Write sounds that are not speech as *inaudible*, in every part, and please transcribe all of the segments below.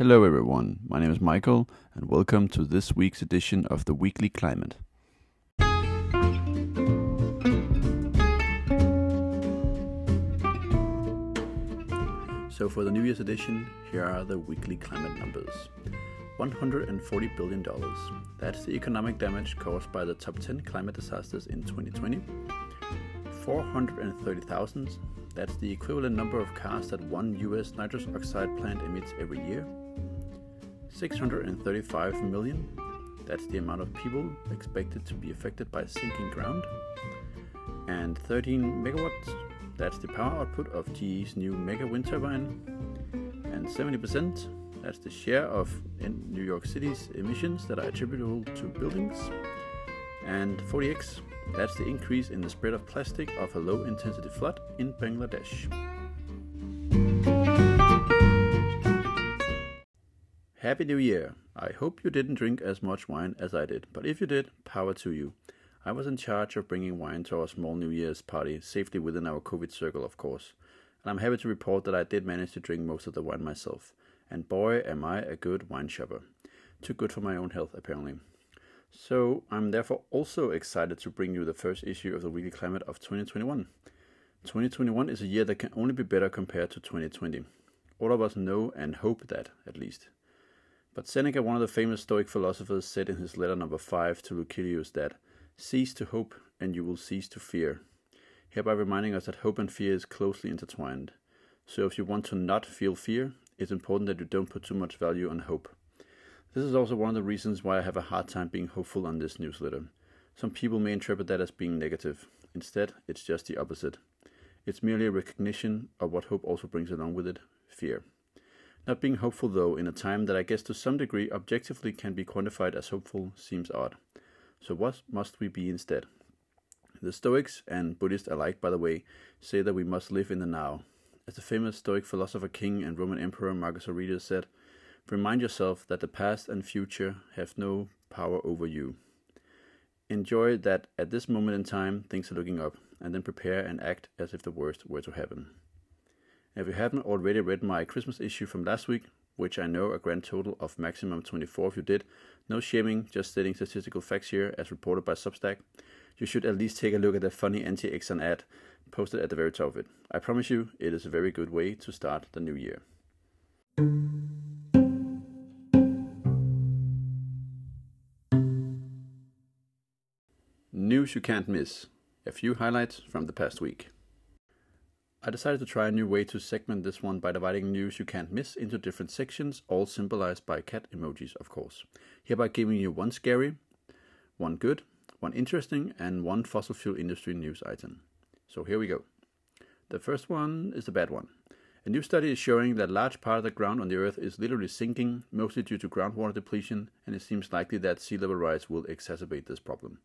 Hello, everyone. My name is Michael, and welcome to this week's edition of the Weekly Climate. So, for the New Year's edition, here are the weekly climate numbers $140 billion. That's the economic damage caused by the top 10 climate disasters in 2020. 430,000. That's the equivalent number of cars that one US nitrous oxide plant emits every year. 635 million. That's the amount of people expected to be affected by sinking ground. And 13 megawatts. That's the power output of GE's new mega wind turbine. And 70%. That's the share of New York City's emissions that are attributable to buildings. And 40x. That's the increase in the spread of plastic of a low intensity flood in Bangladesh. Happy New Year! I hope you didn't drink as much wine as I did, but if you did, power to you. I was in charge of bringing wine to our small New Year's party, safely within our COVID circle, of course. And I'm happy to report that I did manage to drink most of the wine myself. And boy, am I a good wine shopper. Too good for my own health, apparently. So, I'm therefore also excited to bring you the first issue of the Weekly Climate of 2021. 2021 is a year that can only be better compared to 2020. All of us know and hope that, at least. But Seneca, one of the famous Stoic philosophers, said in his letter number 5 to Lucilius that cease to hope and you will cease to fear, hereby reminding us that hope and fear is closely intertwined. So if you want to not feel fear, it's important that you don't put too much value on hope. This is also one of the reasons why I have a hard time being hopeful on this newsletter. Some people may interpret that as being negative. Instead, it's just the opposite. It's merely a recognition of what hope also brings along with it fear. Not being hopeful, though, in a time that I guess to some degree objectively can be quantified as hopeful, seems odd. So, what must we be instead? The Stoics and Buddhists alike, by the way, say that we must live in the now. As the famous Stoic philosopher king and Roman Emperor Marcus Aurelius said, remind yourself that the past and future have no power over you. Enjoy that at this moment in time things are looking up, and then prepare and act as if the worst were to happen. If you haven't already read my Christmas issue from last week, which I know a grand total of maximum 24 if you did, no shaming, just stating statistical facts here as reported by Substack, you should at least take a look at the funny anti-Exxon ad posted at the very top of it. I promise you, it is a very good way to start the new year. News you can't miss. A few highlights from the past week. I decided to try a new way to segment this one by dividing news you can't miss into different sections, all symbolized by cat emojis, of course. Hereby giving you one scary, one good, one interesting, and one fossil fuel industry news item. So here we go. The first one is the bad one. A new study is showing that large part of the ground on the Earth is literally sinking, mostly due to groundwater depletion, and it seems likely that sea level rise will exacerbate this problem.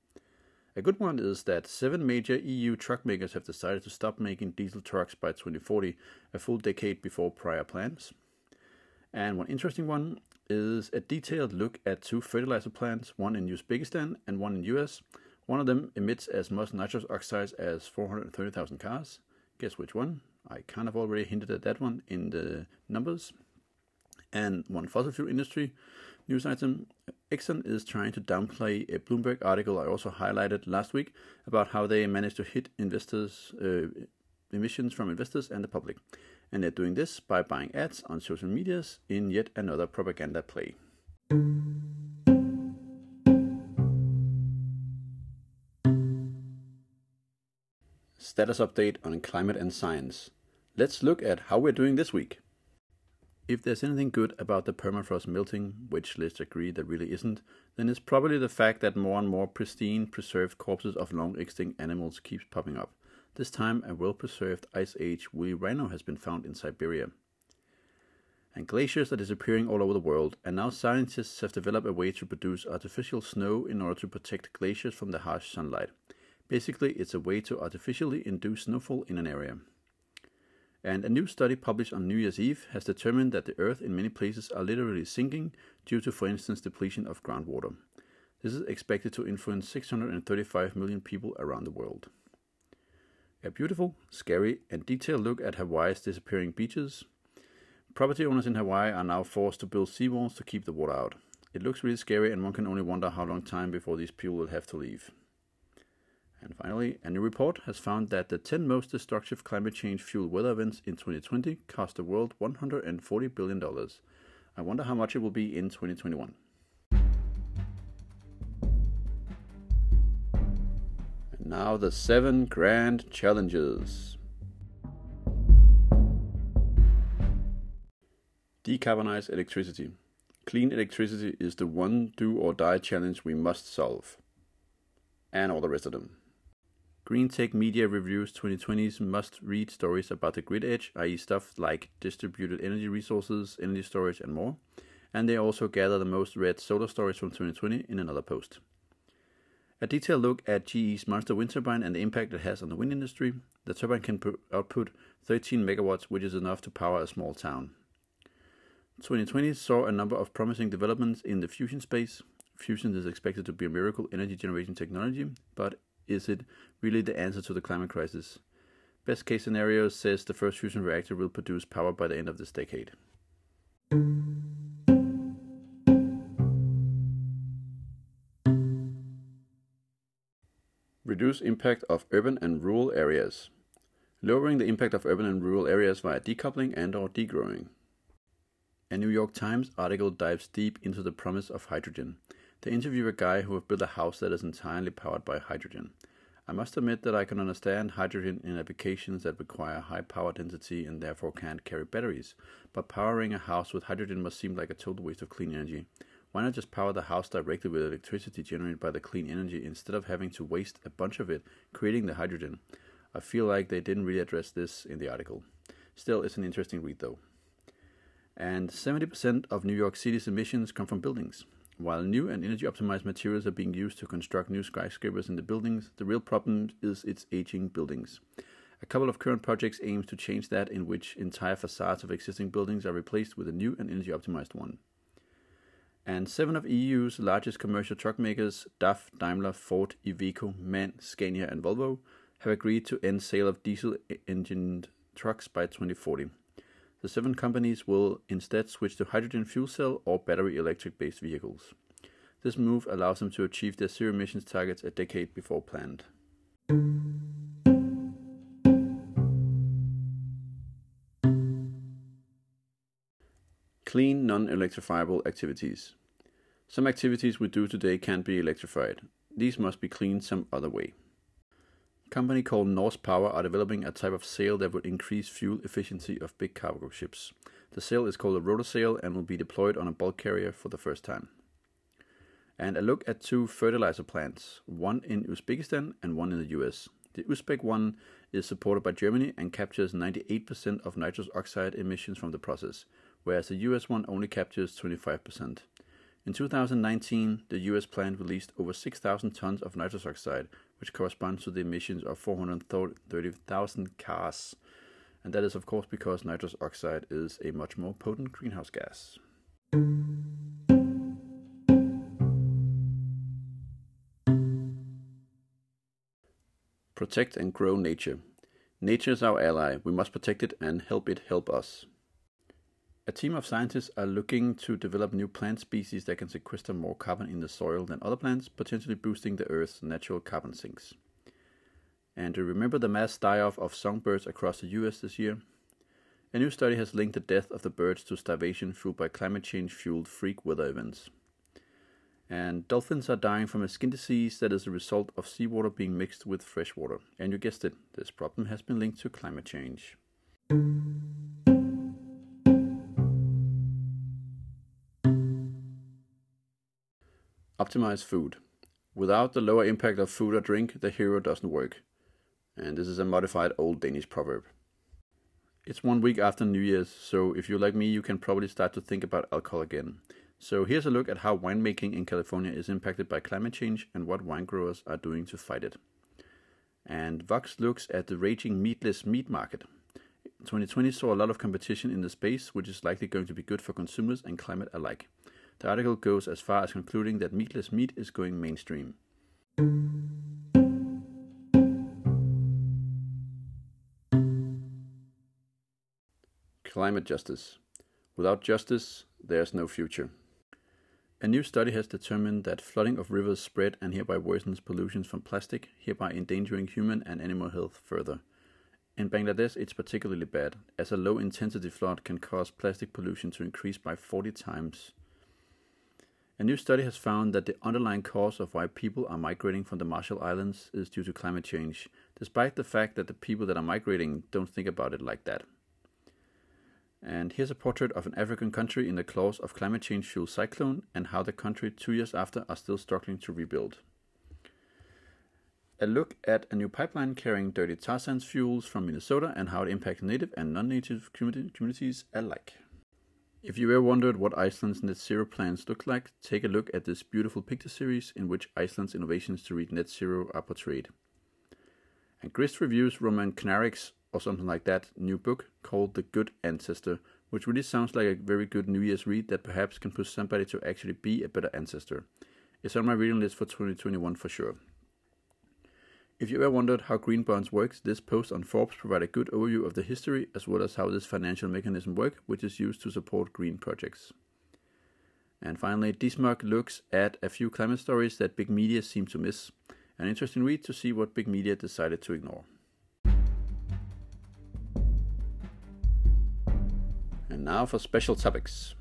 A good one is that seven major EU truck makers have decided to stop making diesel trucks by 2040, a full decade before prior plans. And one interesting one is a detailed look at two fertilizer plants, one in Uzbekistan and one in the US. One of them emits as much nitrous oxides as 430,000 cars. Guess which one? I kind of already hinted at that one in the numbers. And one fossil fuel industry news item Exxon is trying to downplay a Bloomberg article I also highlighted last week about how they managed to hit investors uh, emissions from investors and the public. And they're doing this by buying ads on social medias in yet another propaganda play. Status update on climate and science. Let's look at how we're doing this week. If there's anything good about the permafrost melting, which let's agree there really isn't, then it's probably the fact that more and more pristine, preserved corpses of long extinct animals keeps popping up. This time, a well-preserved Ice Age woolly rhino has been found in Siberia. And glaciers are disappearing all over the world, and now scientists have developed a way to produce artificial snow in order to protect glaciers from the harsh sunlight. Basically, it's a way to artificially induce snowfall in an area. And a new study published on New Year's Eve has determined that the Earth in many places are literally sinking due to, for instance, depletion of groundwater. This is expected to influence 635 million people around the world. A beautiful, scary, and detailed look at Hawaii's disappearing beaches. Property owners in Hawaii are now forced to build seawalls to keep the water out. It looks really scary, and one can only wonder how long time before these people will have to leave. And finally, a new report has found that the 10 most destructive climate change fueled weather events in 2020 cost the world $140 billion. I wonder how much it will be in 2021. And now the seven grand challenges. Decarbonize electricity. Clean electricity is the one do or die challenge we must solve. And all the rest of them. Greentech Media reviews 2020's must read stories about the grid edge, i.e., stuff like distributed energy resources, energy storage, and more. And they also gather the most read solar stories from 2020 in another post. A detailed look at GE's Monster wind turbine and the impact it has on the wind industry. The turbine can output 13 megawatts, which is enough to power a small town. 2020 saw a number of promising developments in the fusion space. Fusion is expected to be a miracle energy generation technology, but is it really the answer to the climate crisis? Best case scenario says the first fusion reactor will produce power by the end of this decade. Reduce impact of urban and rural areas. Lowering the impact of urban and rural areas via decoupling and or degrowing. A New York Times article dives deep into the promise of hydrogen. They interview a guy who has built a house that is entirely powered by hydrogen. I must admit that I can understand hydrogen in applications that require high power density and therefore can't carry batteries, but powering a house with hydrogen must seem like a total waste of clean energy. Why not just power the house directly with electricity generated by the clean energy instead of having to waste a bunch of it creating the hydrogen? I feel like they didn't really address this in the article. Still, it's an interesting read though and 70% of New York City's emissions come from buildings. While new and energy optimized materials are being used to construct new skyscrapers in the buildings, the real problem is its aging buildings. A couple of current projects aim to change that, in which entire facades of existing buildings are replaced with a new and energy optimized one. And seven of EU's largest commercial truck makers, DAF, Daimler, Ford, Iveco, MAN, Scania, and Volvo, have agreed to end sale of diesel engined trucks by 2040. The seven companies will instead switch to hydrogen fuel cell or battery electric based vehicles. This move allows them to achieve their zero emissions targets a decade before planned. Clean, non electrifiable activities. Some activities we do today can't be electrified. These must be cleaned some other way company called Norsepower are developing a type of sail that would increase fuel efficiency of big cargo ships. The sail is called a rotor sail and will be deployed on a bulk carrier for the first time. And a look at two fertilizer plants, one in Uzbekistan and one in the US. The Uzbek one is supported by Germany and captures 98% of nitrous oxide emissions from the process, whereas the US one only captures 25%. In 2019, the US plant released over 6,000 tons of nitrous oxide, which corresponds to the emissions of 430,000 cars. And that is, of course, because nitrous oxide is a much more potent greenhouse gas. Protect and grow nature. Nature is our ally. We must protect it and help it help us. A team of scientists are looking to develop new plant species that can sequester more carbon in the soil than other plants, potentially boosting the Earth's natural carbon sinks. And to remember the mass die-off of songbirds across the US this year? A new study has linked the death of the birds to starvation fueled by climate change-fueled freak weather events. And dolphins are dying from a skin disease that is a result of seawater being mixed with fresh water. And you guessed it, this problem has been linked to climate change. Optimize food. Without the lower impact of food or drink, the hero doesn't work. And this is a modified old Danish proverb. It's one week after New Year's, so if you're like me, you can probably start to think about alcohol again. So here's a look at how winemaking in California is impacted by climate change and what wine growers are doing to fight it. And Vox looks at the raging meatless meat market. 2020 saw a lot of competition in the space, which is likely going to be good for consumers and climate alike. The article goes as far as concluding that meatless meat is going mainstream. Climate justice. Without justice, there's no future. A new study has determined that flooding of rivers spread and hereby worsens pollution from plastic, hereby endangering human and animal health further. In Bangladesh, it's particularly bad, as a low intensity flood can cause plastic pollution to increase by 40 times. A new study has found that the underlying cause of why people are migrating from the Marshall Islands is due to climate change, despite the fact that the people that are migrating don't think about it like that. And here's a portrait of an African country in the claws of climate change fueled cyclone and how the country two years after are still struggling to rebuild. A look at a new pipeline carrying dirty tar sands fuels from Minnesota and how it impacts native and non native communities alike. If you ever wondered what Iceland's net zero plans look like, take a look at this beautiful picture series in which Iceland's innovations to reach net zero are portrayed. And Grist reviews Roman Knarik's or something like that new book called The Good Ancestor, which really sounds like a very good New Year's read that perhaps can push somebody to actually be a better ancestor. It's on my reading list for 2021 for sure. If you ever wondered how green bonds works, this post on Forbes provides a good overview of the history as well as how this financial mechanism works, which is used to support green projects. And finally, DeSmog looks at a few climate stories that big media seem to miss. An interesting read to see what big media decided to ignore. And now for special topics.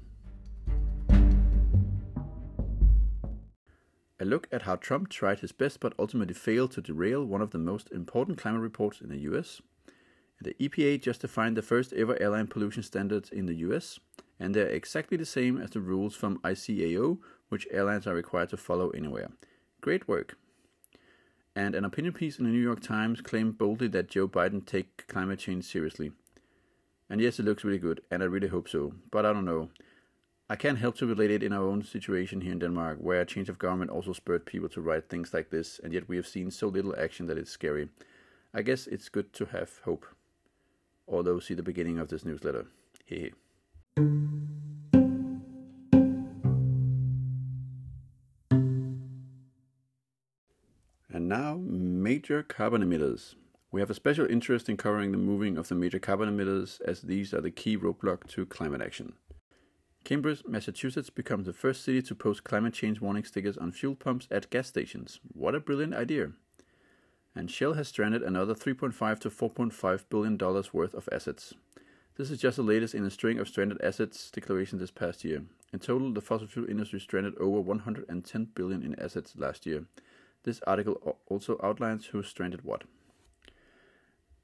A look at how Trump tried his best but ultimately failed to derail one of the most important climate reports in the US. The EPA just defined the first ever airline pollution standards in the US, and they're exactly the same as the rules from ICAO, which airlines are required to follow anywhere. Great work. And an opinion piece in the New York Times claimed boldly that Joe Biden take climate change seriously. And yes, it looks really good, and I really hope so, but I don't know. I can't help to relate it in our own situation here in Denmark, where a change of government also spurred people to write things like this, and yet we have seen so little action that it's scary. I guess it's good to have hope. Although, see the beginning of this newsletter. Hehe. And now, major carbon emitters. We have a special interest in covering the moving of the major carbon emitters, as these are the key roadblock to climate action. Cambridge, Massachusetts becomes the first city to post climate change warning stickers on fuel pumps at gas stations. What a brilliant idea! And Shell has stranded another 3.5 to 4.5 billion dollars worth of assets. This is just the latest in a string of stranded assets declarations this past year. In total, the fossil fuel industry stranded over 110 billion in assets last year. This article also outlines who stranded what.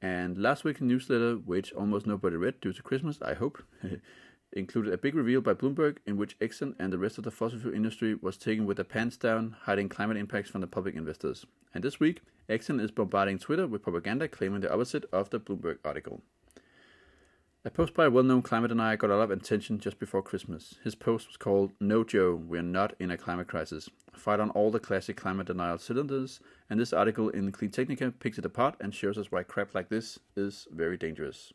And last week's newsletter, which almost nobody read due to Christmas, I hope, *laughs* included a big reveal by Bloomberg in which Exxon and the rest of the fossil fuel industry was taken with their pants down, hiding climate impacts from the public investors. And this week, Exxon is bombarding Twitter with propaganda claiming the opposite of the Bloomberg article. A post by a well known climate denier got a lot of attention just before Christmas. His post was called No Joe, We're Not in a Climate Crisis. Fired on all the classic climate denial cylinders, and this article in CleanTechnica picks it apart and shows us why crap like this is very dangerous.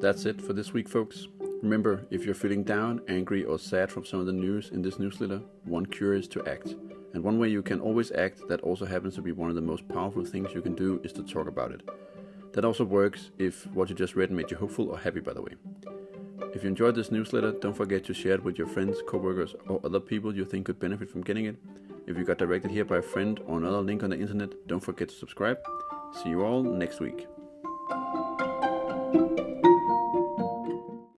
That's it for this week, folks. Remember, if you're feeling down, angry, or sad from some of the news in this newsletter, one cure is to act. And one way you can always act that also happens to be one of the most powerful things you can do is to talk about it. That also works if what you just read made you hopeful or happy, by the way. If you enjoyed this newsletter, don't forget to share it with your friends, coworkers, or other people you think could benefit from getting it. If you got directed here by a friend or another link on the internet, don't forget to subscribe. See you all next week.